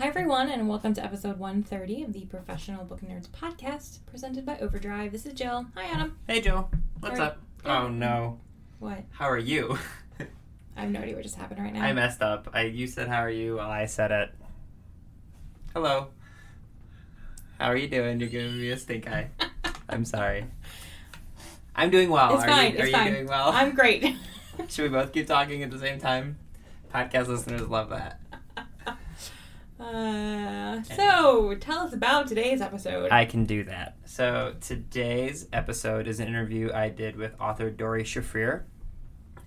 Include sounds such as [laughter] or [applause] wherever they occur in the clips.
Hi, everyone, and welcome to episode 130 of the Professional Book Nerds podcast presented by Overdrive. This is Jill. Hi, Adam. Hey, Joe. What's How are- up? Oh, no. What? How are you? I have no idea what just happened right now. I messed up. I You said, How are you? while I said it. Hello. How are you doing? You're giving me a stink eye. [laughs] I'm sorry. I'm doing well. It's are fine. You, it's are fine. you doing well? I'm great. [laughs] Should we both keep talking at the same time? Podcast listeners love that. Uh, so, tell us about today's episode. I can do that. So today's episode is an interview I did with author Doree Shafrir.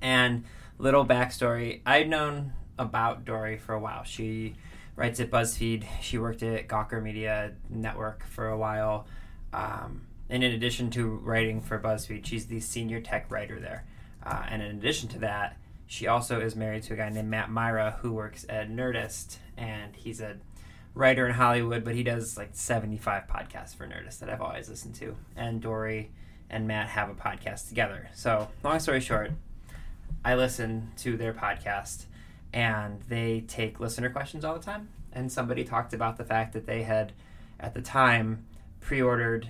And little backstory, I'd known about Doree for a while. She writes at BuzzFeed. She worked at Gawker Media Network for a while. Um, and in addition to writing for BuzzFeed, she's the senior tech writer there. Uh, and in addition to that, she also is married to a guy named Matt Mira who works at Nerdist, and he's a writer in Hollywood, but he does like 75 podcasts for Nerdist that I've always listened to. And Doree and Matt have a podcast together. So, long story short, I listen to their podcast and they take listener questions all the time. And somebody talked about the fact that they had, at the time, pre ordered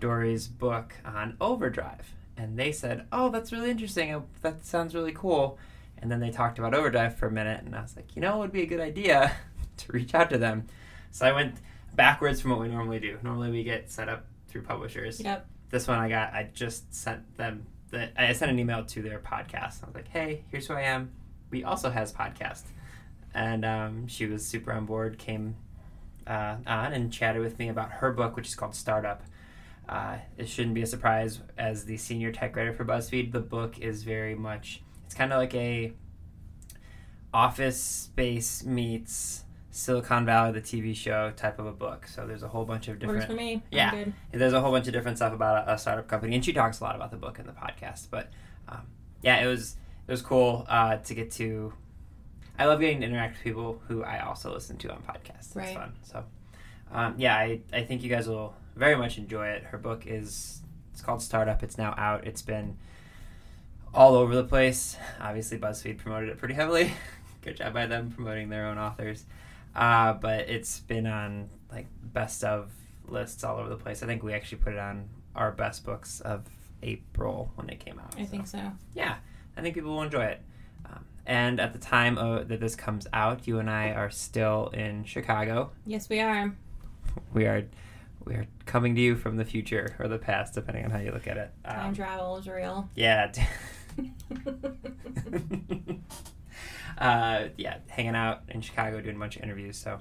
Doree's book on Overdrive. And they said, Oh, that's really interesting. Oh, That sounds really cool. And then they talked about Overdrive for a minute, and I was like, you know, it would be a good idea [laughs] to reach out to them. So I went backwards from what we normally do. Normally we get set up through publishers. Yep. This one I got, I just sent them, the, I sent an email to their podcast. I was like, hey, here's who I am. We also has podcast. And um, she was super on board, came uh, on and chatted with me about her book, which is called Startup. Uh, it shouldn't be a surprise as the senior tech writer for BuzzFeed. The book is very much, it's kind of like a office space meets Silicon Valley, the TV show type of a book. So there's a whole bunch of different. Works for me. Yeah. there's a whole bunch of different stuff about a, a startup company, and she talks a lot about the book in the podcast. But um, yeah, it was it was cool uh, to get to. I love getting to interact with people who I also listen to on podcasts. It's Right. fun. So um, yeah, I, I think you guys will very much enjoy it. Her book is it's called Startup. It's now out. It's been all over the place. Obviously, BuzzFeed promoted it pretty heavily. [laughs] Good job by them promoting their own authors. Uh, but it's been on like best of lists all over the place. I think we actually put it on our best books of April when it came out. I think so. Yeah, I think people will enjoy it. Um, and at the time uh, that this comes out, you and I are still in Chicago. Yes, we are. We are we are coming to you from the future or the past, depending on how you look at it. Time Um, travel is real. yeah. [laughs] [laughs] uh, yeah, hanging out in Chicago, doing a bunch of interviews. So,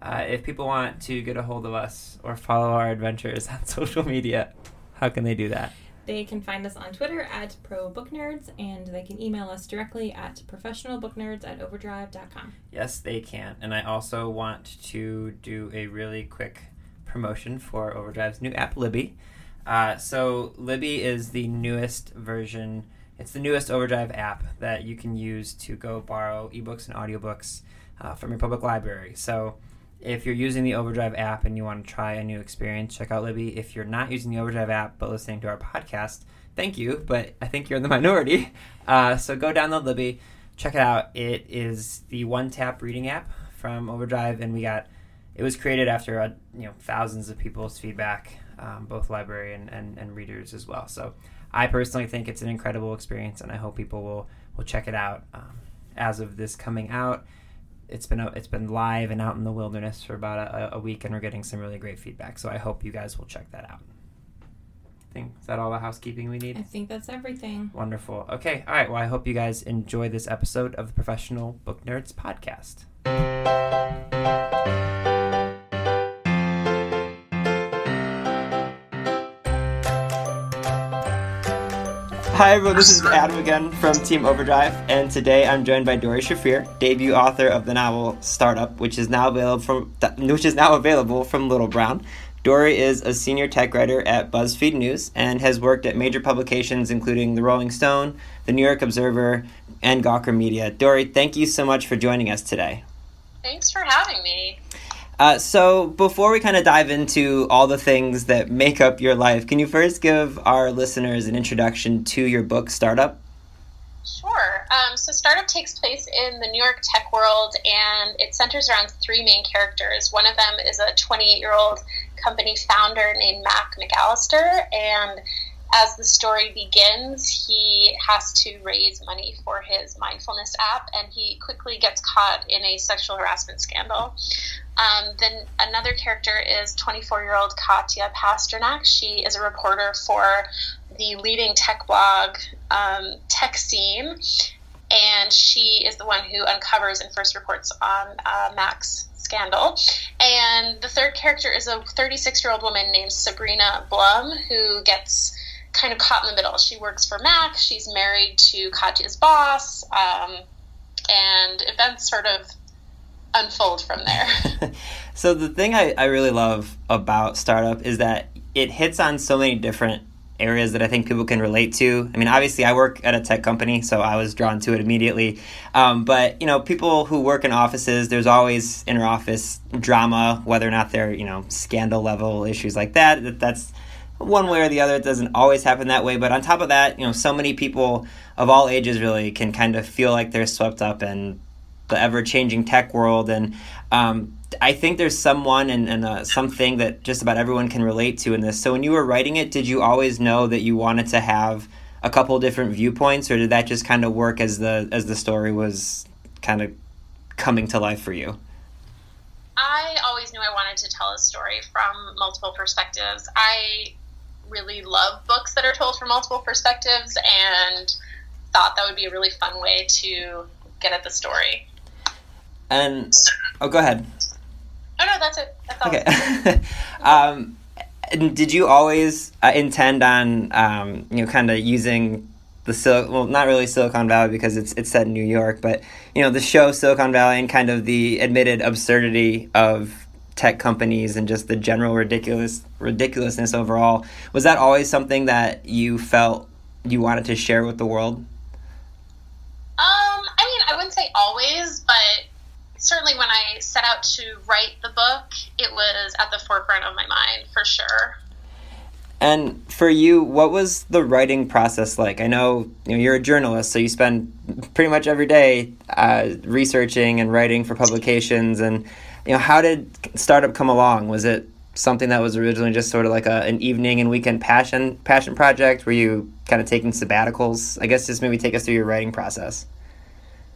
uh, if people want to get a hold of us or follow our adventures [laughs] on social media, how can they do that? They can find us on Twitter at ProBookNerds, and they can email us directly at professionalbooknerds at overdrive.com. Yes, they can. And I also want to do a really quick promotion for Overdrive's new app, Libby. Uh, so, Libby is the newest version, it's the newest Overdrive app that you can use to go borrow ebooks and audiobooks uh, from your public library. So, if you're using the Overdrive app and you want to try a new experience, check out Libby. If you're not using the Overdrive app but listening to our podcast, thank you, but I think you're in the minority. [laughs] Uh, so go download Libby, check it out. It is the one tap reading app from Overdrive, and we got it was created after uh, you know thousands of people's feedback, um, both library and, and, and readers as well. So I personally think it's an incredible experience, and I hope people will will check it out. Um, as of this coming out, it's been it's been live and out in the wilderness for about a, a week, and we're getting some really great feedback. So I hope you guys will check that out. I think is that all the housekeeping we need. I think that's everything. Wonderful. Okay. All right. Well, I hope you guys enjoy this episode of the Professional Book Nerds podcast. Hi, everyone. This is Adam again from Team Overdrive, and today I'm joined by Doree Shafrir, debut author of the novel Startup, which is now available from which is now available from Little Brown. Doree is a senior tech writer at BuzzFeed News and has worked at major publications including The Rolling Stone, The New York Observer, and Gawker Media. Doree, thank you so much for joining us today. Thanks for having me. Uh, so, before we kind of dive into all the things that make up your life, can you first give our listeners an introduction to your book, Startup? Sure. Um, so, Startup takes place in the New York tech world, and it centers around three main characters. One of them is a 28 year old company founder named Mac McAllister, and as the story begins, he has to raise money for his mindfulness app, and he quickly gets caught in a sexual harassment scandal. Um, then another character is 24 year old Katya Pasternak. She is a reporter for the leading tech blog um, Techscene, and she is the one who uncovers and first reports on uh, Mac's scandal. And the third character is a 36 year old woman named Sabrina Blum who gets kind of caught in the middle. She works for Mac, she's married to Katya's boss, um, and events sort of unfold from there. [laughs] so, the thing I, I really love about Startup is that it hits on so many different areas that I think people can relate to. I mean, obviously, I work at a tech company, so I was drawn to it immediately. Um, but you know, people who work in offices, there's always inter-office drama, whether or not they're you know scandal level issues like that. that that's one way or the other. It doesn't always happen that way, but on top of that, you know, so many people of all ages really can kind of feel like they're swept up in the ever changing tech world and. Um, I think there's someone and, and uh, something that just about everyone can relate to in this. So when you were writing it, did you always know that you wanted to have a couple different viewpoints, or did that just kind of work as the as the story was kind of coming to life for you? I always knew I wanted to tell a story from multiple perspectives. I really love books that are told from multiple perspectives, and thought that would be a really fun way to get at the story. And oh, go ahead. Oh no, that's it. That's okay. [laughs] um, did you always uh, intend on um, you know kind of using the Sil- well not really Silicon Valley because it's it's set in New York, but you know the show Silicon Valley and kind of the admitted absurdity of tech companies and just the general ridiculous ridiculousness overall. Was that always something that you felt you wanted to share with the world? Um, I mean, I wouldn't say always, but certainly when I set out to write the book, it was at the forefront of my mind for sure. And for you, what was the writing process like? I know, you know you're a journalist, so you spend pretty much every day uh, researching and writing for publications. And you know, how did startup come along? Was it something that was originally just sort of like a, an evening and weekend passion passion project? Were you kind of taking sabbaticals? I guess just maybe take us through your writing process.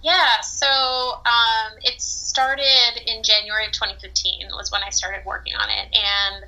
Yeah, so um, it started in January of 2015 was when I started working on it, and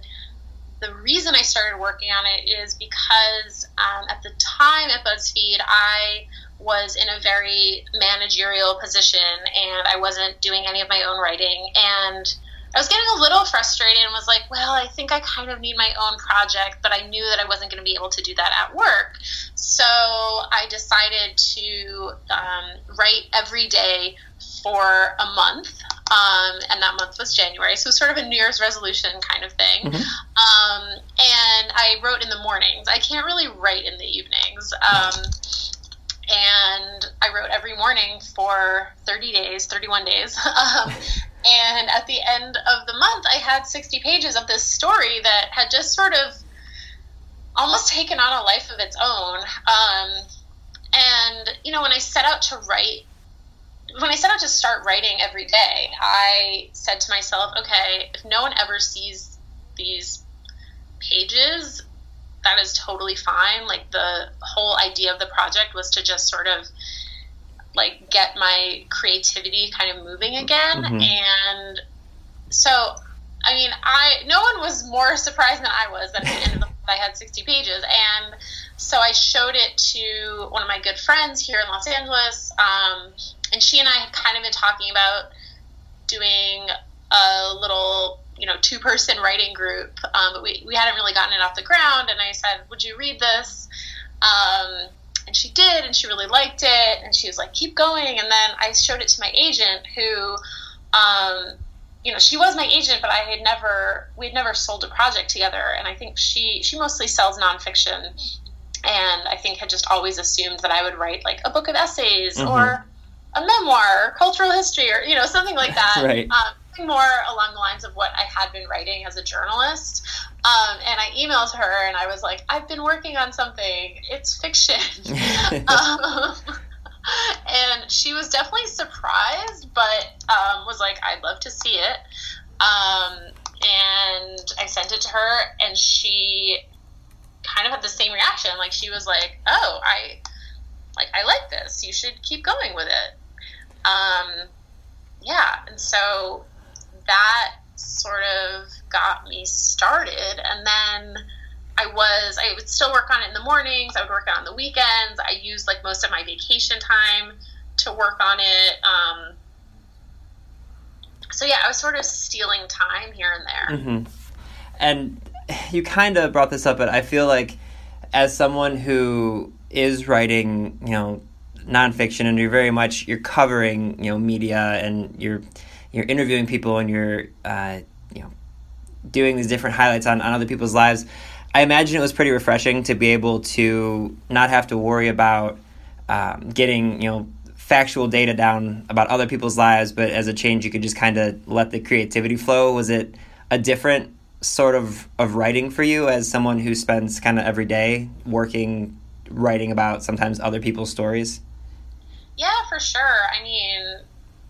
the reason I started working on it is because um, at the time at BuzzFeed, I was in a very managerial position and I wasn't doing any of my own writing. And I was getting a little frustrated and was like, well, I think I kind of need my own project, but I knew that I wasn't going to be able to do that at work. So I decided to um, write every day for a month, um, and that month was January. So it's sort of a New Year's resolution kind of thing. Mm-hmm. Um, and I wrote in the mornings. I can't really write in the evenings. Um, and I wrote every morning for 30 days, 31 days. [laughs] And at the end of the month, I had 60 pages of this story that had just sort of almost taken on a life of its own. Um, and, you know, when I set out to write, when I set out to start writing every day, I said to myself, okay, if no one ever sees these pages, that is totally fine. Like the whole idea of the project was to just sort of like get my creativity kind of moving again. Mm-hmm. and so i mean i no one was more surprised than i was that at the end of the month i had 60 pages. And so i showed it to one of my good friends here in los angeles um, and she and i had kind of been talking about doing a little you know two person writing group um, but we, we hadn't really gotten it off the ground. And i said would you read this? Um, and she did and she really liked it and she was like keep going and then i showed it to my agent who um, you know she was my agent but i had never we had never sold a project together and i think she she mostly sells nonfiction and i think had just always assumed that i would write like a book of essays mm-hmm. or a memoir or cultural history or you know something like that [laughs] right. um, more along the lines of what i had been writing as a journalist um, and I emailed her and I was like, I've been working on something. It's fiction. [laughs] um, and she was definitely surprised, but um, was like, "I'd love to see it." Um, and I sent it to her, and she kind of had the same reaction. Like she was like, "Oh, I like I like this. You should keep going with it." Um, yeah, and so that sort of got me started, and then I was I would still work on it in the mornings. I would work on the weekends. I used like most of my vacation time to work on it. Um, so yeah, I was sort of stealing time here and there. Mm-hmm. And you kind of brought this up, but I feel like as someone who is writing, you know, nonfiction, and you're very much you're covering, you know, media, and you're you're interviewing people, and you're uh, you know doing these different highlights on, on other people's lives. I imagine it was pretty refreshing to be able to not have to worry about um, getting you know factual data down about other people's lives, but as a change, you could just kind of let the creativity flow. Was it a different sort of of writing for you as someone who spends kind of every day working, writing about sometimes other people's stories? Yeah, for sure. I mean,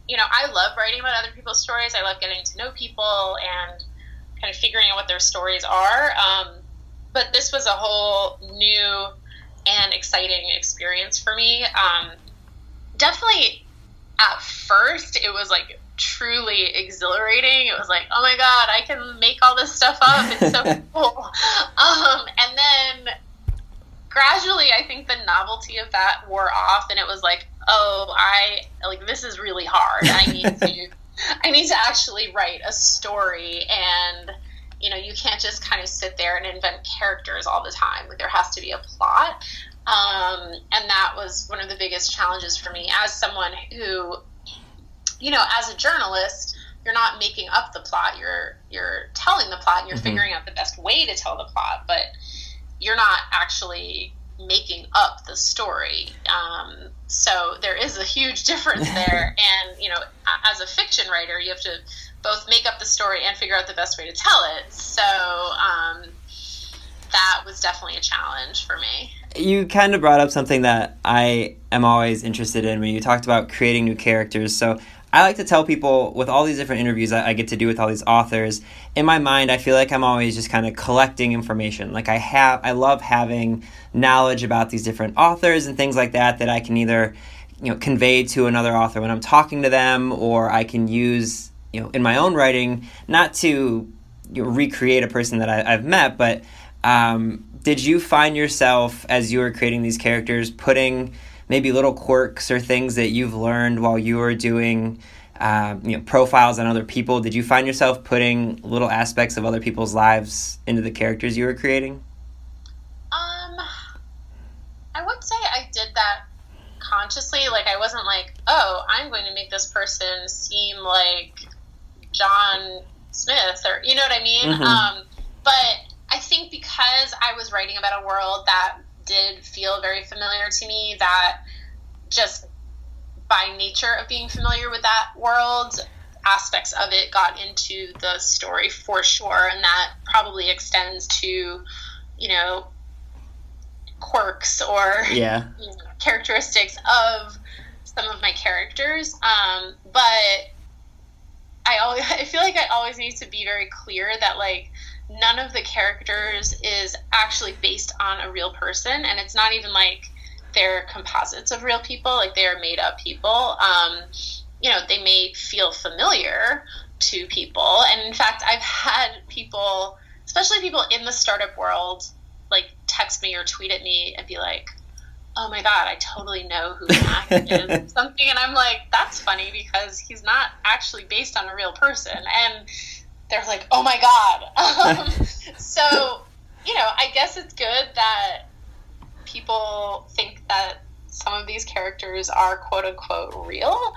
you know, I love writing about other people's stories. I love getting to know people and kind of figuring out what their stories are. Um, but this was a whole new and exciting experience for me. Um, definitely at first it was like truly exhilarating. It was like, oh my god, I can make all this stuff up. It's so [laughs] cool. Um, and then gradually, I think the novelty of that wore off, and it was like, oh, I like this is really hard. I need [laughs] to, I need to actually write a story, and you know, you can't just kind of sit there and invent characters all the time. Like there has to be a plot. Um, and that was one of the biggest challenges for me as someone who, you know, as a journalist, you're not making up the plot. You're you're telling the plot and you're mm-hmm. figuring out the best way to tell the plot, but you're not actually making up the story. Um, so there is a huge [laughs] difference there. [laughs] and you know, as a fiction writer, you have to both make up the story and figure out the best way to tell it. So um, that was definitely a challenge for me you kind of brought up something that I am always interested in when you talked about creating new characters. So I like to tell people with all these different interviews that I get to do with all these authors, in my mind, I feel like I'm always just kind of collecting information. Like I have, I love having knowledge about these different authors and things like that that I can either, you know, convey to another author when I'm talking to them, or I can use, you know, in my own writing, not to you know, recreate a person that I, have met, but um, did you find yourself as you were creating these characters putting maybe little quirks or things that you've learned while you were doing uh, you know profiles on other people. Did you find yourself putting little aspects of other people's lives into the characters you were creating? Um i would say i did that consciously. Like i wasn't like oh i'm going to make this person seem like john smith or you know what i mean? Mm-hmm. um but I think because I was writing about a world that did feel very familiar to me, that just by nature of being familiar with that world, aspects of it got into the story for sure. And that probably extends to, you know, quirks or yeah. you know, characteristics of some of my characters. Um, but I always [laughs] I feel like I always need to be very clear that like none of the characters is actually based on a real person, and it's not even like they're composites of real people, like they are made up people. Um, you know, they may feel familiar to people, and in fact, I've had people, especially people in the startup world, like text me or tweet at me and be like, oh my god, I totally know who [laughs] Mac is, something, and I'm like, that's funny because he's not actually based on a real person, and they're like, oh my god. [laughs] Um, [laughs] so, you know, I guess it's good that people think that some of these characters are quote unquote real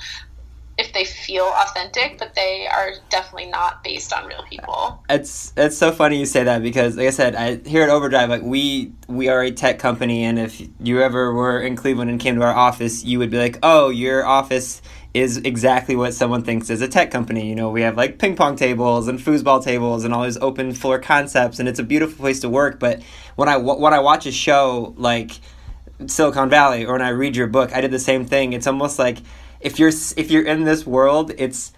if they feel authentic, but they are definitely not based on real people. It's it's so funny you say that because, like I said, I here at Overdrive, like we we are a tech company, and if you ever were in Cleveland and came to our office, you would be like, "Oh, your office is exactly what someone thinks is a tech company. You know, we have like ping pong tables and foosball tables and all these open floor concepts, and it's a beautiful place to work. But when I when I watch a show like Silicon Valley or when I read your book, I did the same thing. It's almost like if you're if you're in this world, it's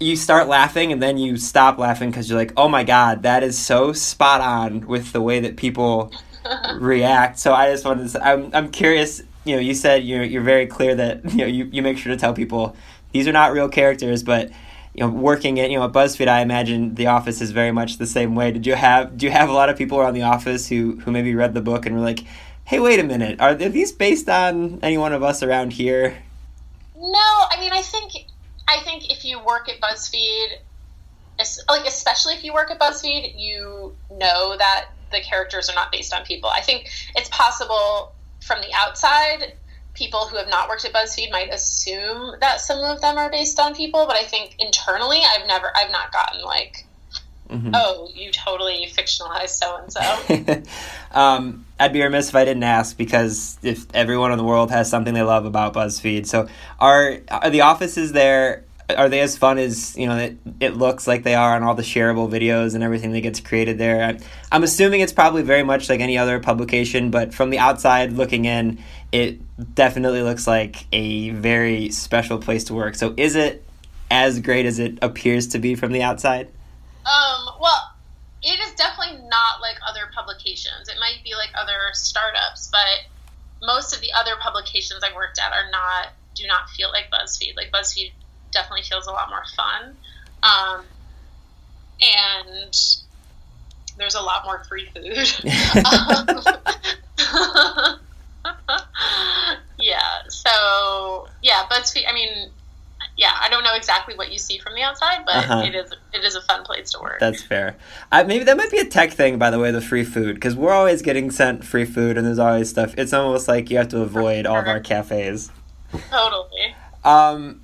you start laughing and then you stop laughing because you're like, oh my god, that is so spot on with the way that people [laughs] react. So I just wanted to. I'm I'm curious. You know, you said you're you're very clear that [laughs] you know you, you make sure to tell people these are not real characters, but you know, working at you know at BuzzFeed, I imagine the office is very much the same way. Did you have do you have a lot of people around the office who who maybe read the book and were like, hey, wait a minute, are these based on any one of us around here? No, I mean, I think I think if you work at BuzzFeed, like especially if you work at BuzzFeed, you know that the characters are not based on people. I think it's possible from the outside, people who have not worked at BuzzFeed might assume that some of them are based on people, but I think internally, I've never, I've not gotten like, mm-hmm. oh, you totally fictionalized so and so. I'd be remiss if I didn't ask because if everyone in the world has something they love about BuzzFeed, so are are the offices there? Are they as fun as you know? It, it looks like they are on all the shareable videos and everything that gets created there. I'm, I'm assuming it's probably very much like any other publication, but from the outside looking in, it definitely looks like a very special place to work. So, is it as great as it appears to be from the outside? Um. Well it is definitely not like other publications. It might be like other startups, but most of the other publications I've worked at are not do not feel like BuzzFeed. Like BuzzFeed definitely feels a lot more fun, um, and there's a lot more free food. [laughs] [laughs] yeah. So yeah, BuzzFeed. I mean, yeah, I don't know exactly what you see from the outside, but uh-huh. it is it is a fun place to work. That's fair. I, maybe that might be a tech thing, by the way, the free food, because we're always getting sent free food, and there's always stuff. It's almost like you have to avoid all of our cafes. Totally. Um,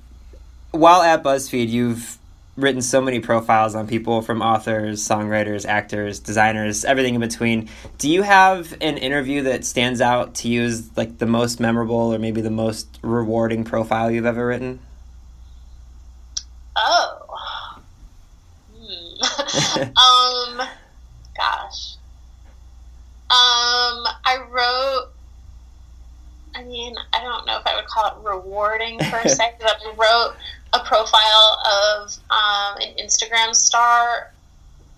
while at BuzzFeed, you've written so many profiles on people from authors, songwriters, actors, designers, everything in between. Do you have an interview that stands out to you as like the most memorable or maybe the most rewarding profile you've ever written? Oh. Hmm. [laughs] um, gosh. Um, I wrote. I mean, I don't know if I would call it rewarding per [laughs] se, but I wrote a profile of um, an Instagram star.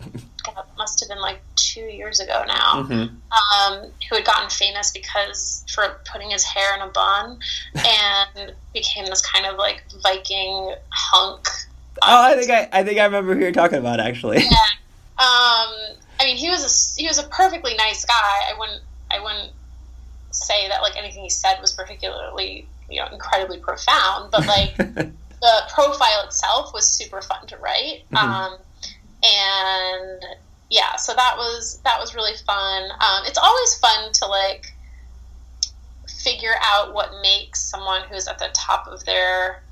[laughs] God, must have been like two years ago now. Mm-hmm. Um, who had gotten famous because for putting his hair in a bun, [laughs] and became this kind of like Viking hunk Oh, I think I, I think I remember who you're talking about actually. Yeah. Um, I mean, he was a he was a perfectly nice guy. I wouldn't I wouldn't say that like anything he said was particularly you know incredibly profound, but like [laughs] the profile itself was super fun to write. Mm-hmm. Um, and yeah, so that was that was really fun. Um, it's always fun to like figure out what makes someone who's at the top of their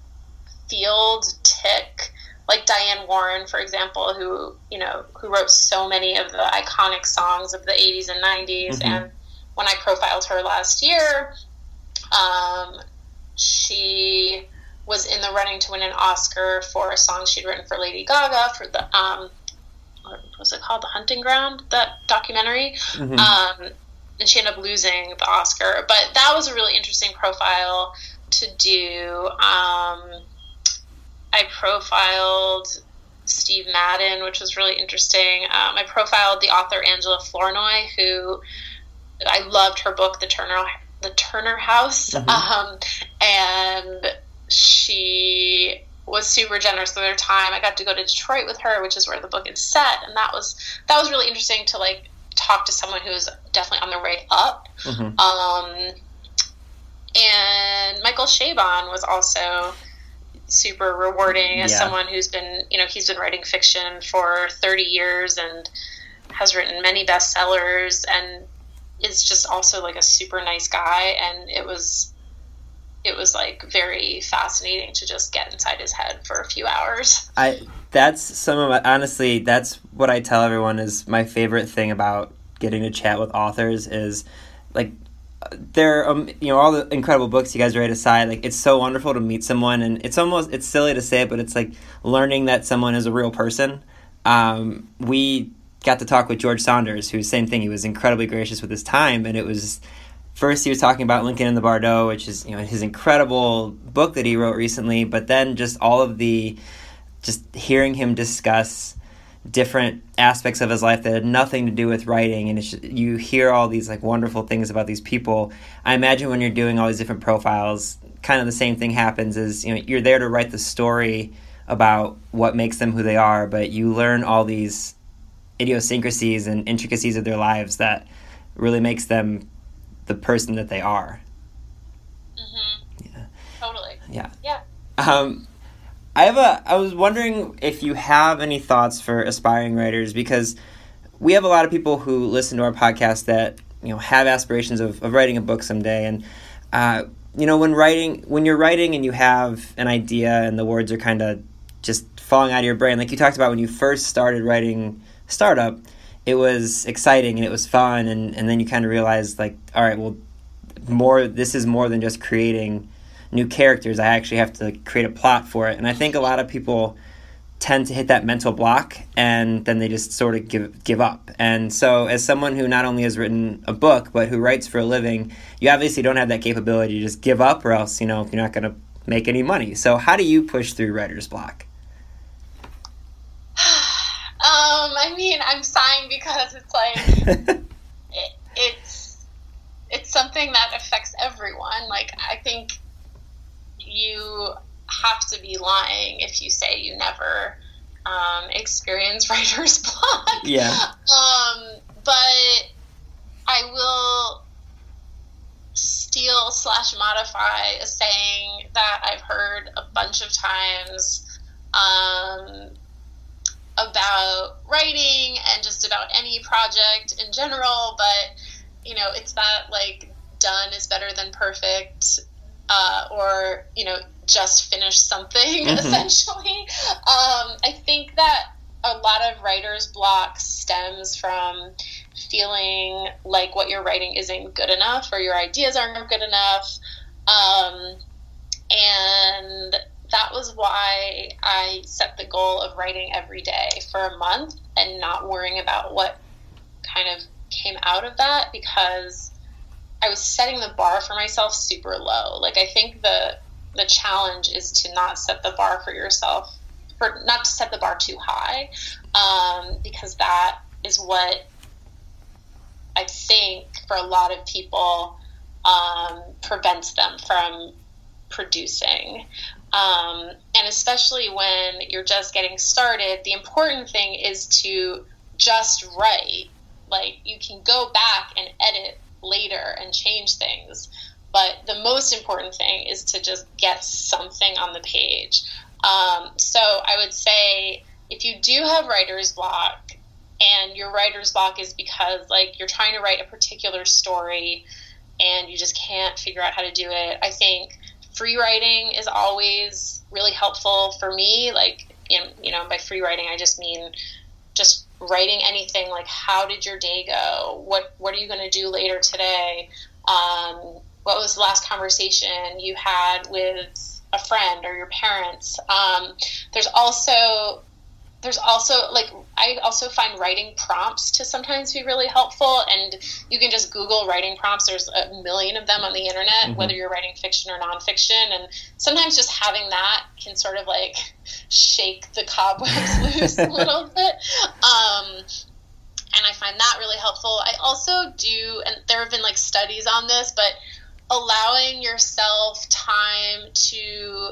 field tick like Diane Warren, for example, who you know who wrote so many of the iconic songs of the 80s and 90s. Mm-hmm. And when I profiled her last year, um, she was in the running to win an Oscar for a song she'd written for Lady Gaga for the um, what was it called, The Hunting Ground, that documentary. Mm-hmm. Um, and she ended up losing the Oscar, but that was a really interesting profile to do. Um, I profiled Steve Madden, which was really interesting. Um, I profiled the author Angela Flournoy, who I loved her book, The Turner The Turner House, mm-hmm. um, and she was super generous with her time. I got to go to Detroit with her, which is where the book is set, and that was that was really interesting to like talk to someone who was definitely on their way up. Mm-hmm. Um, and Michael Chabon was also super rewarding as yeah. someone who's been, you know, he's been writing fiction for 30 years and has written many bestsellers and is just also like a super nice guy and it was it was like very fascinating to just get inside his head for a few hours. I that's some of my honestly that's what I tell everyone is my favorite thing about getting to chat with authors is like there um you know all the incredible books you guys write aside like it's so wonderful to meet someone and it's almost it's silly to say it but it's like learning that someone is a real person um, we got to talk with george saunders who's same thing he was incredibly gracious with his time and it was first he was talking about Lincoln in the Bardo, which is you know his incredible book that he wrote recently, but then just all of the just hearing him discuss different aspects of his life that had nothing to do with writing and just, you hear all these like wonderful things about these people. I imagine when you're doing all these different profiles kind of the same thing happens is you know you're there to write the story about what makes them who they are but you learn all these idiosyncrasies and intricacies of their lives that really makes them the person that they are Mm-hmm. yeah Totally. yeah Yeah. um, I have a. I was wondering if you have any thoughts for aspiring writers because we have a lot of people who listen to our podcast that you know have aspirations of, of writing a book someday, and uh, you know when writing when you're writing and you have an idea and the words are kind of just falling out of your brain, like you talked about when you first started writing startup, it was exciting and it was fun, and and then you kind of realized like, all right, well, more. This is more than just creating new characters. I actually have to create a plot for it. And I think a lot of people tend to hit that mental block and then they just sort of give give up. And so as someone who not only has written a book but who writes for a living, you obviously don't have that capability to just give up or else, you know, you're not going to make any money. So how do you push through writer's block? Um, I mean, I'm sighing because it's like [laughs] it, it's it's something that affects everyone. Like I think you have to be lying if you say you never um, experience [laughs] writer's block. Yeah. Um, but I will steal slash modify a saying that I've heard a bunch of times um, about writing and just about any project in general. But you know, it's that like done is better than perfect, uh, or you know, just finish something [laughs] Mhm. essentially. Um, I think that a lot of writer's block stems from feeling like what you're writing isn't good enough or your ideas aren't good enough. Um, and that was why I set the goal of writing every day for a month and not worrying about what kind of came out of that because I was setting the bar for myself super low. Like I think the the challenge is to not set the bar for yourself for not to set the bar too high um, because that is what I think for a lot of people um, prevents them from producing. Um, and especially when you're just getting started, the important thing is to just write. Like you can go back and edit later and change things, but the most important thing is to just get something on the page. Um, so I would say if you do have writer's block, and your writer's block is because like you're trying to write a particular story and you just can't figure out how to do it. I think free writing is always really helpful for me. Like, you know, by free writing, I just mean just writing anything like how did your day go? What what are you going to do later today? Um, what was the last conversation you had with a friend or your parents? Um, there's also there's also like I also find writing prompts to sometimes be really helpful, and you can just Google writing prompts. There's a million of them on the internet, Mhm. whether you're writing fiction or nonfiction, and sometimes just having that can sort of like shake the cobwebs [laughs] loose a little bit. Um, and I find that really helpful. I also do, and there have been like studies on this, but allowing yourself time to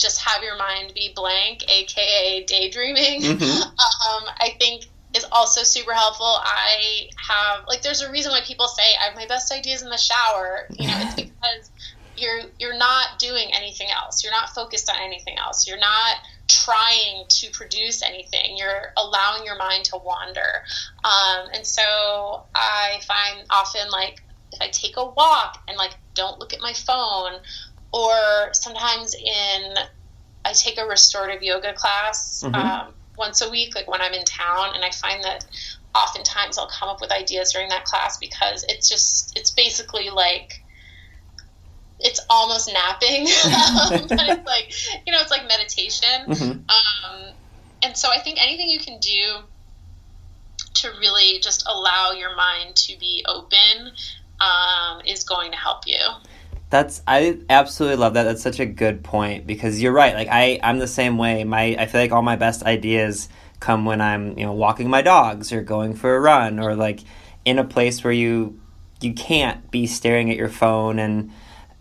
just have your mind be blank, aka daydreaming, Mhm. [laughs] um, I think is also super helpful. I have like there's a reason why people say I have my best ideas in the shower. You know, it's [laughs] because you're you're not doing anything else. You're not focused on anything else. You're not trying to produce anything. You're allowing your mind to wander. Um, and so I find often like if I take a walk and like don't look at my phone, or sometimes in I take a restorative yoga class Mhm. um, once a week, like when I'm in town, and I find that oftentimes I'll come up with ideas during that class because it's just it's basically like it's almost napping, [laughs] [laughs] but it's like you know it's like meditation. Mhm. Um, and so I think anything you can do to really just allow your mind to be open um, is going to help you. That's I absolutely love that. That's such a good point because you're right. Like I I'm the same way. My I feel like all my best ideas come when I'm, you know, walking my dogs or going for a run or like in a place where you you can't be staring at your phone and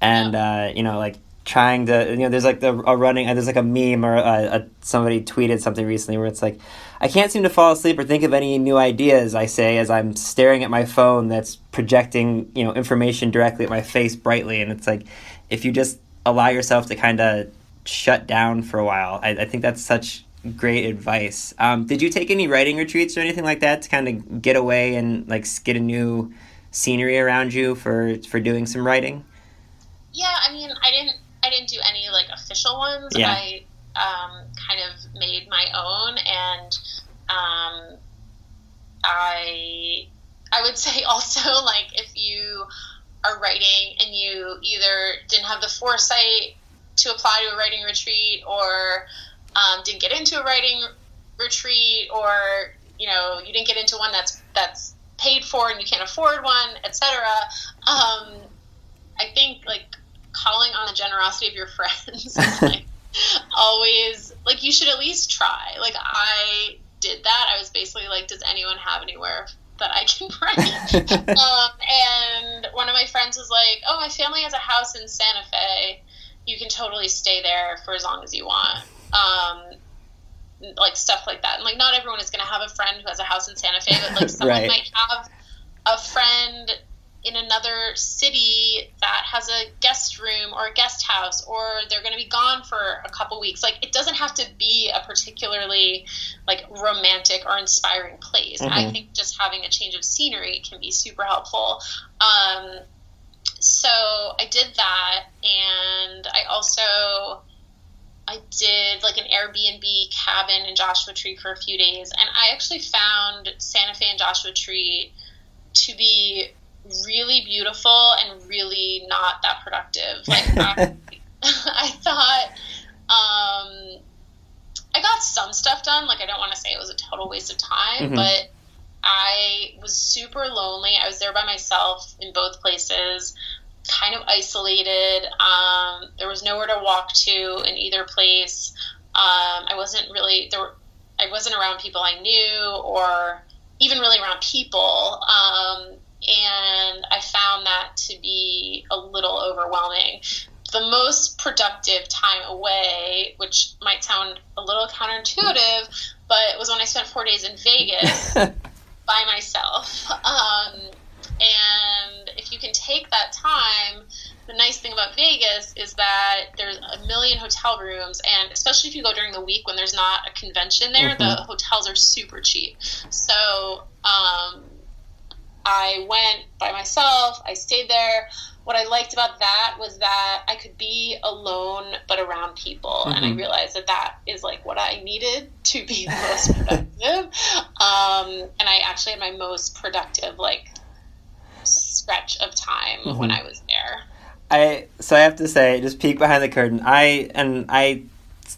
and uh, you know like trying to you know there's like the a running there's like a meme or a, a, somebody tweeted something recently where it's like I can't seem to fall asleep or think of any new ideas I say as I'm staring at my phone that's projecting you know information directly at my face brightly. And it's like if you just allow yourself to kind of shut down for a while I, I think that's such great advice. Um, did you take any writing retreats or anything like that to kind of get away and like get a new scenery around you for for doing some writing? Yeah i mean i didn't I didn't do any like official ones. Yeah. I um, kind of made my own, and um, I I would [laughs] say also like if you are writing and you either didn't have the foresight to apply to a writing retreat or um, didn't get into a writing retreat or you know you didn't get into one that's that's paid for and you can't afford one etc um, i think like calling on the generosity of your friends [laughs] like always like you should at least try. Like i did that. I was basically like does anyone have anywhere that i can [laughs] write [laughs] um, and one of my friends was like oh my family has a house in santa fe. You can totally stay there for as long as you want. Um, like stuff like that. And like not everyone is going to have a friend who has a house in santa fe but like someone right. might have a friend in another city that has a guest room or a guest house or they're going to be gone for a couple weeks. Like it doesn't have to be a particularly like romantic or inspiring place. Mm-hmm. i think just having a change of scenery can be super helpful. Um, so i did that and i also i did like an airbnb cabin in joshua tree for a few days and i actually found santa fe and joshua tree to be really beautiful and really not that productive. Like [laughs] I, [laughs] I thought um, I got some stuff done. Like I don't want to say it was a total waste of time, mm-hmm. but I was super lonely. I was there by myself in both places, kind of isolated. Um, there was nowhere to walk to in either place. Um, I wasn't really there. Were, I wasn't around people I knew, or even really around people. Um, and overwhelming. The most productive time away, which might sound a little counterintuitive, but it was when I spent four days in Vegas [laughs] by myself. Um, and if you can take that time, the nice thing about Vegas is that there's a million hotel rooms, and especially if you go during the week when there's not a convention there, mm-hmm. the hotels are super cheap. So, um, I went by myself. I stayed there. What I liked about that was that I could be alone but around people, mm-hmm. and I mm-hmm. realized that that is like what I needed to be the most [laughs] productive. um, and I actually had my most productive like stretch of time mm-hmm. when I was there. I so I have to say, just peek behind the curtain. I and I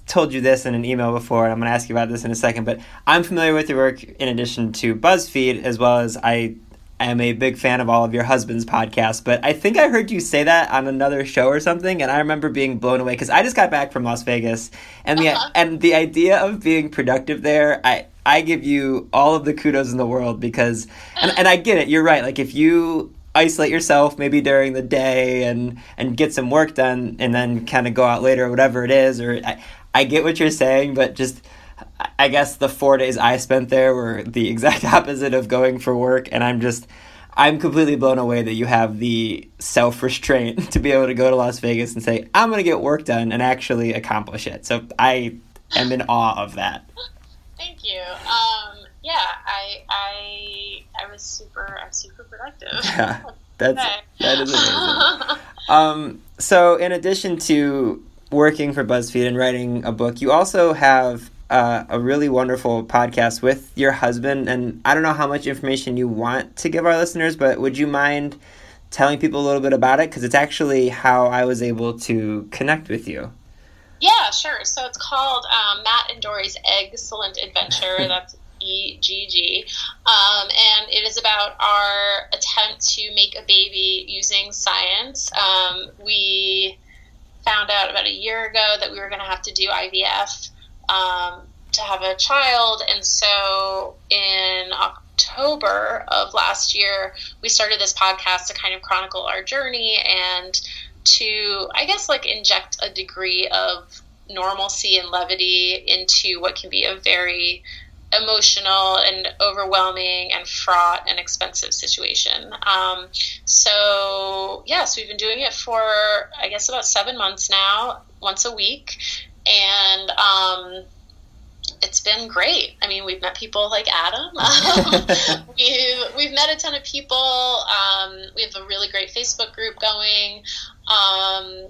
told you this in an email before, and I'm going to ask you about this in a second. But I'm familiar with your work in addition to BuzzFeed, as well as I I am a big fan of all of your husband's podcasts, but I think I heard you say that on another show or something, and I remember being blown away because I just got back from Las Vegas, and the uh-huh. and the idea of being productive there, I I give you all of the kudos in the world because, and, and I get it, you're right. Like if you isolate yourself maybe during the day and and get some work done, and then kind of go out later or whatever it is, or I, I get what you're saying, but just I guess the four days I spent there were the exact [laughs] opposite of going for work, and I'm just I'm completely blown away that you have the self restraint [laughs] to be able to go to Las Vegas and say I'm going to get work done and actually accomplish it. So I am in awe of that. Thank you. Um, yeah, I I I was super I'm super productive. [laughs] Yeah, that's that is amazing. um, so in addition to working for BuzzFeed and writing a book, you also have uh, a really wonderful podcast with your husband. And I don't know how much information you want to give our listeners, but would you mind telling people a little bit about it? Because it's actually how I was able to connect with you. Yeah, sure. So it's called um, Matt and Doree's Eggcellent Adventure. [laughs] That's E G G. Um, and it is about our attempt to make a baby using science. Um, we found out about a year ago that we were going to have to do IVF um, to have a child. And so in October of last year, we started this podcast to kind of chronicle our journey and to, I guess, like inject a degree of normalcy and levity into what can be a very emotional and overwhelming and fraught and expensive situation. Um, so, yes, we've been doing it for, I guess, about seven months now, once a week. And um, it's been great. I mean, we've met people like Adam. [laughs] [laughs] we've, we've met a ton of people. Um, we have a really great Facebook group going. Um,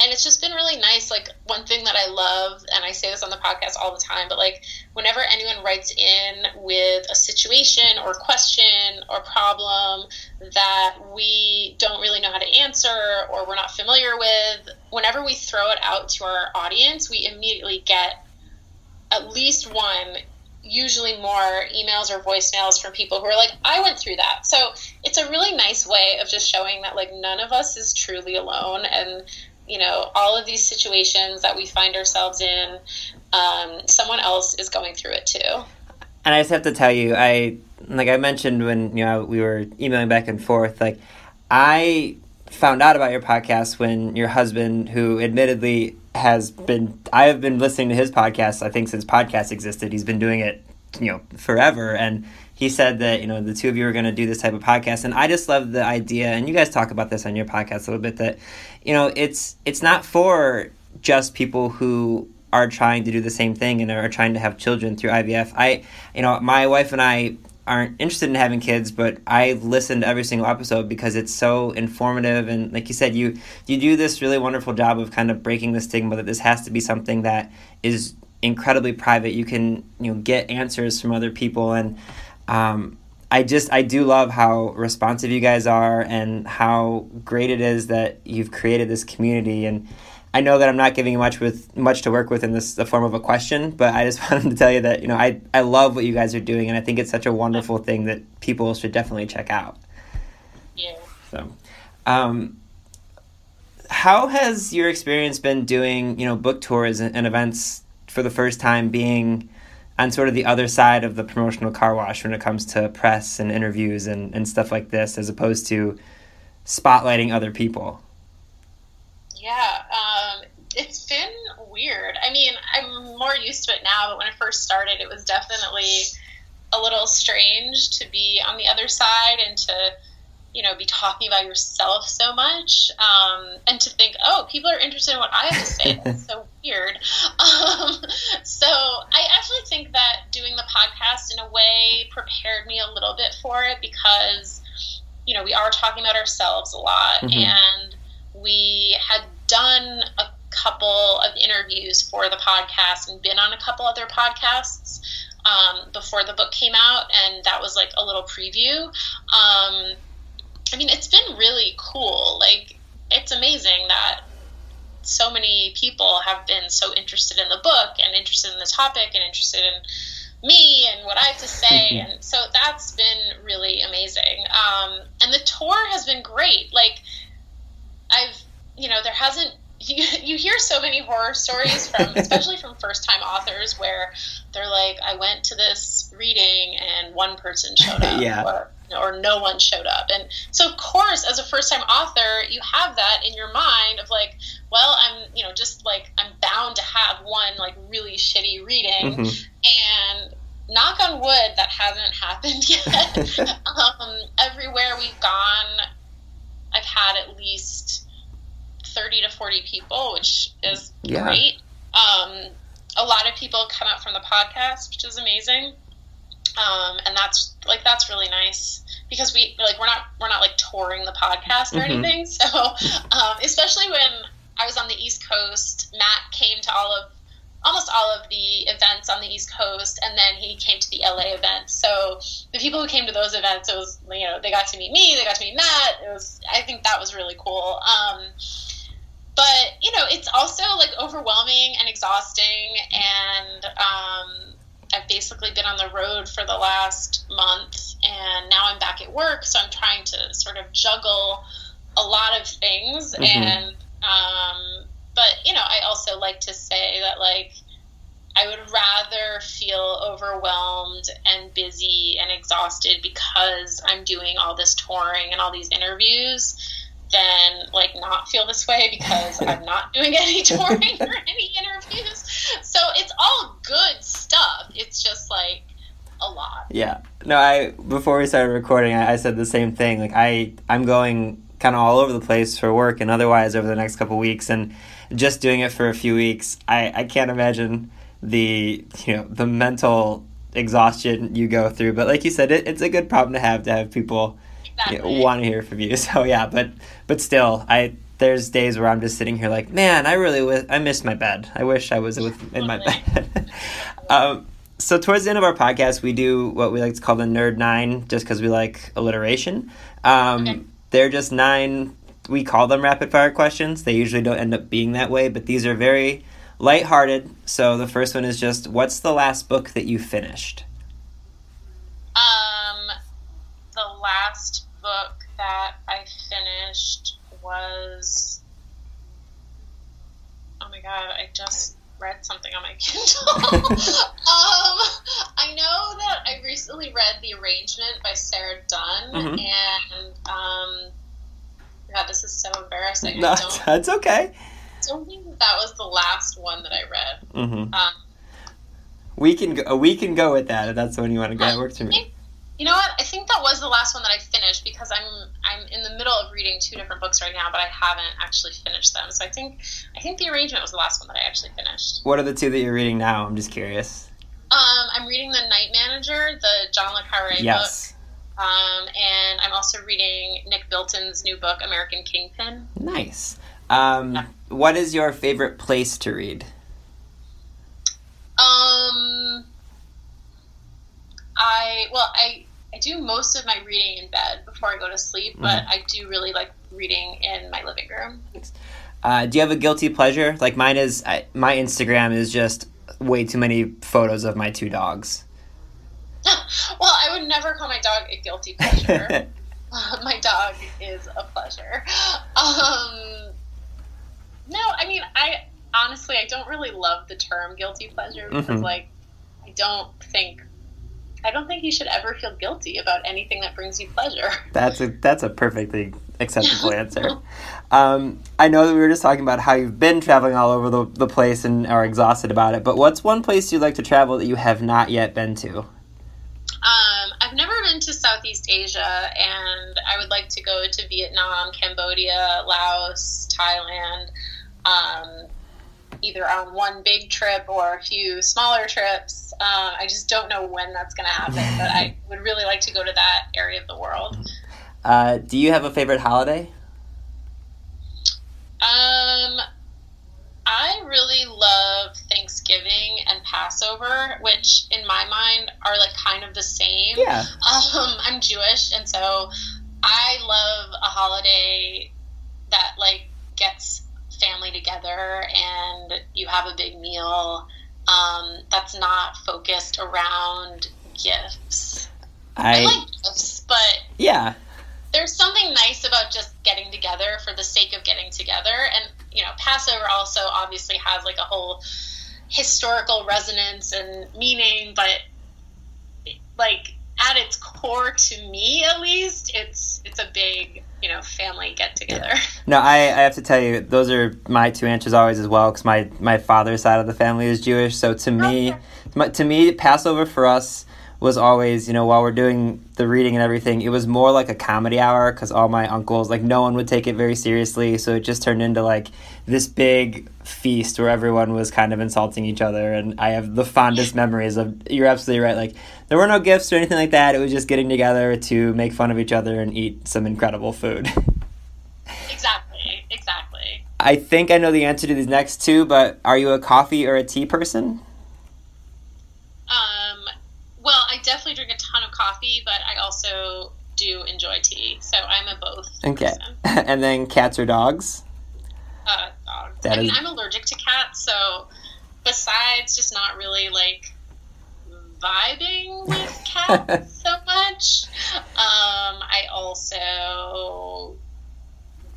and it's just been really nice. Like one thing that I love, and I say this on the podcast all the time, but like whenever anyone writes in with a situation or question or problem that we don't really know how to answer or we're not familiar with, whenever we throw it out to our audience, we immediately get at least one usually more emails or voicemails from people who are like i went through that so it's a really nice way of just showing that like none of us is truly alone and you know, all of these situations that we find ourselves in, um, someone else is going through it too. And I just have to tell you, I like I mentioned when you know we were emailing back and forth, like I found out about your podcast when your husband, who admittedly has been, I have been listening to his podcast. I think since podcast existed, he's been doing it, you know, forever, and he said that you know the two of you are going to do this type of podcast. And i just love the idea and you guys talk about this on your podcast a little bit that you know it's it's not for just people who are trying to do the same thing and are trying to have children through ivf i you know my wife and i aren't interested in having kids but i listen to every single episode because it's so informative. And like you said you you do this really wonderful job of kind of breaking the stigma that this has to be something that is incredibly private you can you know get answers from other people and um, I just I do love how responsive you guys are and how great it is that you've created this community and I know that I'm not giving you much with much to work with in this the form of a question, but I just [laughs] wanted to tell you that you know I I love what you guys are doing and I think it's such a wonderful thing that people should definitely check out. Yeah. So, um, how has your experience been doing you know book tours and, and events for the first time being on sort of the other side of the promotional car wash when it comes to press and interviews and, and stuff like this, as opposed to spotlighting other people? Yeah, um, it's been weird. I mean, I'm more used to it now, but when I first started, it was definitely a little strange to be on the other side and to you know, be talking about yourself so much, um, and to think, oh, people are interested in what I have to say. [laughs] That's so weird. [laughs] Um, so I actually think that doing the podcast in a way prepared me a little bit for it because, you know, we are talking about ourselves a lot, mm-hmm. and we had done a couple of interviews for the podcast and been on a couple other podcasts um, before the book came out, and that was like a little preview. Um, I mean, it's been really cool. Like, it's amazing that so many people have been so interested in the book and interested in the topic and interested in me and what I have to say. and so that's been really amazing. Um, and the tour has been great. Like, I've, you know, there hasn't [laughs] you, you hear so many horror stories from [laughs] especially from first time authors where they're like i went to this reading and one person showed up [laughs] yeah. or, or no one showed up and so of course as a first time author you have that in your mind of like well i'm you know just like i'm bound to have one like really shitty reading mm-hmm. and knock on wood that hasn't [laughs] happened yet [laughs] um, everywhere we've gone i've had at least 30 to 40 people, which is yeah. great. Um, a lot of people come up from the podcast, which is amazing. Um, and that's like that's really nice because we like we're not we're not like touring the podcast or mm-hmm. anything. [laughs] So um, especially when I was on the East Coast, Matt came to all of almost all of the events on the East Coast, and then he came to the LA event. So the people who came to those events, it was you know they got to meet me, they got to meet Matt. It was I think that was really cool. Um, but you know it's also like overwhelming and exhausting and um, i've basically been on the road for the last month, and now I'm back at work, so I'm trying to sort of juggle a lot of things. Mhm. And, um, but, you know, I also like to say that, like, I would rather feel overwhelmed and busy and exhausted because I'm doing all this touring and all these interviews than like not feel this way because I'm [laughs] not doing any touring or any interviews. So it's all good stuff. It's just like a lot. Yeah. No, I before we started recording, I, I said the same thing. Like I, I'm going kind of all over the place for work and otherwise over the next couple weeks, and just doing it for a few weeks, I, I can't imagine the you know the mental exhaustion you go through. But like you said, it, it's a good problem to have to have people Exactly. want to hear from you. [laughs] So yeah, but but still, I there's days where I'm just sitting here like, man, I really w- I miss my bed. I wish I was with in my bed. [laughs] um, so towards the end of our podcast, we do what we like to call the Nerd Nine, just because we like alliteration. Um, Okay. They're just nine. We call them rapid fire questions. They usually don't end up being that way, but these are very lighthearted. So the first one is just, what's the last book that you finished? Um, the last book that I finished was. Oh my god! I just read something on my [laughs] Kindle. [laughs] um, I know that I recently read The Arrangement by Sarah Dunn, Mhm. and um, God, this is so embarrassing. No, that's okay. I don't think that, that was the last one that I read. Mm-hmm. Um, We can go. We can go with that if that's the one you want to go. That works for me. You know what? I think that was the last one that I finished because I'm I'm in the middle of reading two different books right now, but I haven't actually finished them. So I think I think the arrangement was the last one that I actually finished. What are the two that you're reading now? I'm just curious. Um, I'm reading the Night Manager, the John le Carre Yes. book, um, and I'm also reading Nick Bilton's new book, American Kingpin. Nice. Um, what is your favorite place to read? Um, I well, I I do most of my reading in bed before I go to sleep, but I do really like reading in my living room. Uh, do you have a guilty pleasure? Like mine is. I, my Instagram is just way too many photos of my two dogs. [laughs] well, I would never call my dog a guilty pleasure. [laughs] my dog is a pleasure. Um, no, I mean, I honestly, I don't really love the term guilty pleasure because, Mhm. like, I don't think, I don't think you should ever feel guilty about anything that brings you pleasure. [laughs] That's a that's a perfectly acceptable [laughs] answer. Um, I know that we were just talking about how you've been traveling all over the, the place and are exhausted about it. But what's one place you'd like to travel that you have not yet been to? Um, I've never been to Southeast Asia, and I would like to go to Vietnam, Cambodia, Laos, Thailand, um, either on one big trip or a few smaller trips. Um, I just don't know when that's going to happen, but I [laughs] would really like to go to that area of the world. Uh, do you have a favorite holiday? Um, I really love Thanksgiving and Passover, which in my mind are like kind of the same. Yeah. Um, I'm Jewish, and so I love a holiday that like gets family together and you have a big meal. Um, that's not focused around gifts. I, I like gifts, but yeah. there's something nice about just getting together for the sake of getting together. And, you know, Passover also obviously has like a whole historical resonance and meaning, but like at its core, to me at least, it's it's a big, you know, family get together. [laughs] No, I, I have to tell you, those are my two answers always as well, because my, my father's side of the family is Jewish. So to oh, me, Okay. my, to me, Passover for us was always, you know, while we're doing the reading and everything, it was more like a comedy hour because all my uncles, like, no one would take it very seriously. So it just turned into like this big feast where everyone was kind of insulting each other. And I have the fondest memories of, you're absolutely right. Like, there were no gifts or anything like that. It was just getting together to make fun of each other and eat some incredible food. exactly, exactly. I think I know the answer to these next two, but are you a coffee or a tea person? Um, well, I definitely drink a ton of coffee, but I also do enjoy tea, so I'm a both Okay. person. [laughs] and then cats or dogs? uh, dogs. That I mean, is- I'm allergic to cats, so besides just not really like vibing with [laughs] cats so much. Um, I also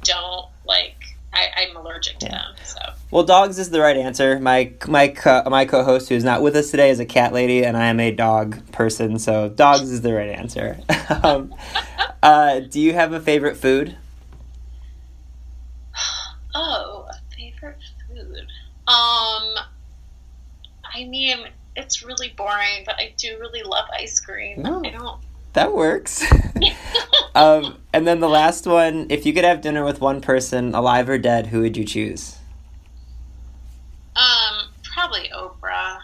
don't like. I, I'm allergic to them. So Well, dogs is the right answer. My my co- my co-host who is not with us today is a cat lady, and I am a dog person. So dogs is the right answer. [laughs] um, uh, do you have a favorite food? [sighs] Oh, a favorite food. Um, I mean, it's really boring, but I do really love ice cream. No. I don't. That works. [laughs] um, and then the last one: if you could have dinner with one person, alive or dead, who would you choose? Um, probably Oprah.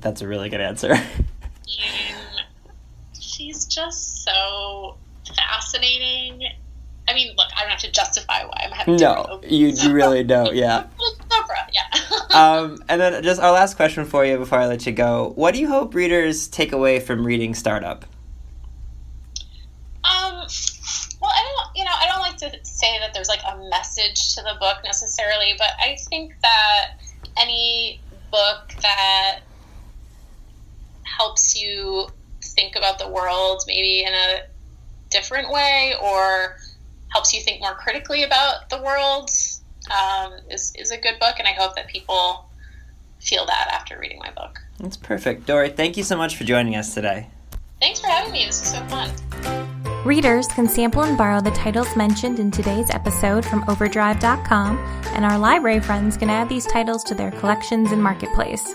That's a really good answer. She's just so fascinating. I mean, look, I don't have to justify why I'm having dinner no, with Oprah. you you really [laughs] don't. Yeah. Oprah, yeah. [laughs] Um, and then just our last question for you before I let you go: What do you hope readers take away from reading Startup? Um, well, I don't, you know, I don't like to say that there's like a message to the book necessarily, but I think that any book that helps you think about the world maybe in a different way or helps you think more critically about the world um, is, is a good book, and I hope that people feel that after reading my book. That's perfect, Doree. Thank you so much for joining us today. Thanks for having me. This was so fun. Readers can sample and borrow the titles mentioned in today's episode from Overdrive.com, and our library friends can add these titles to their collections and marketplace.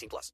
18 plus.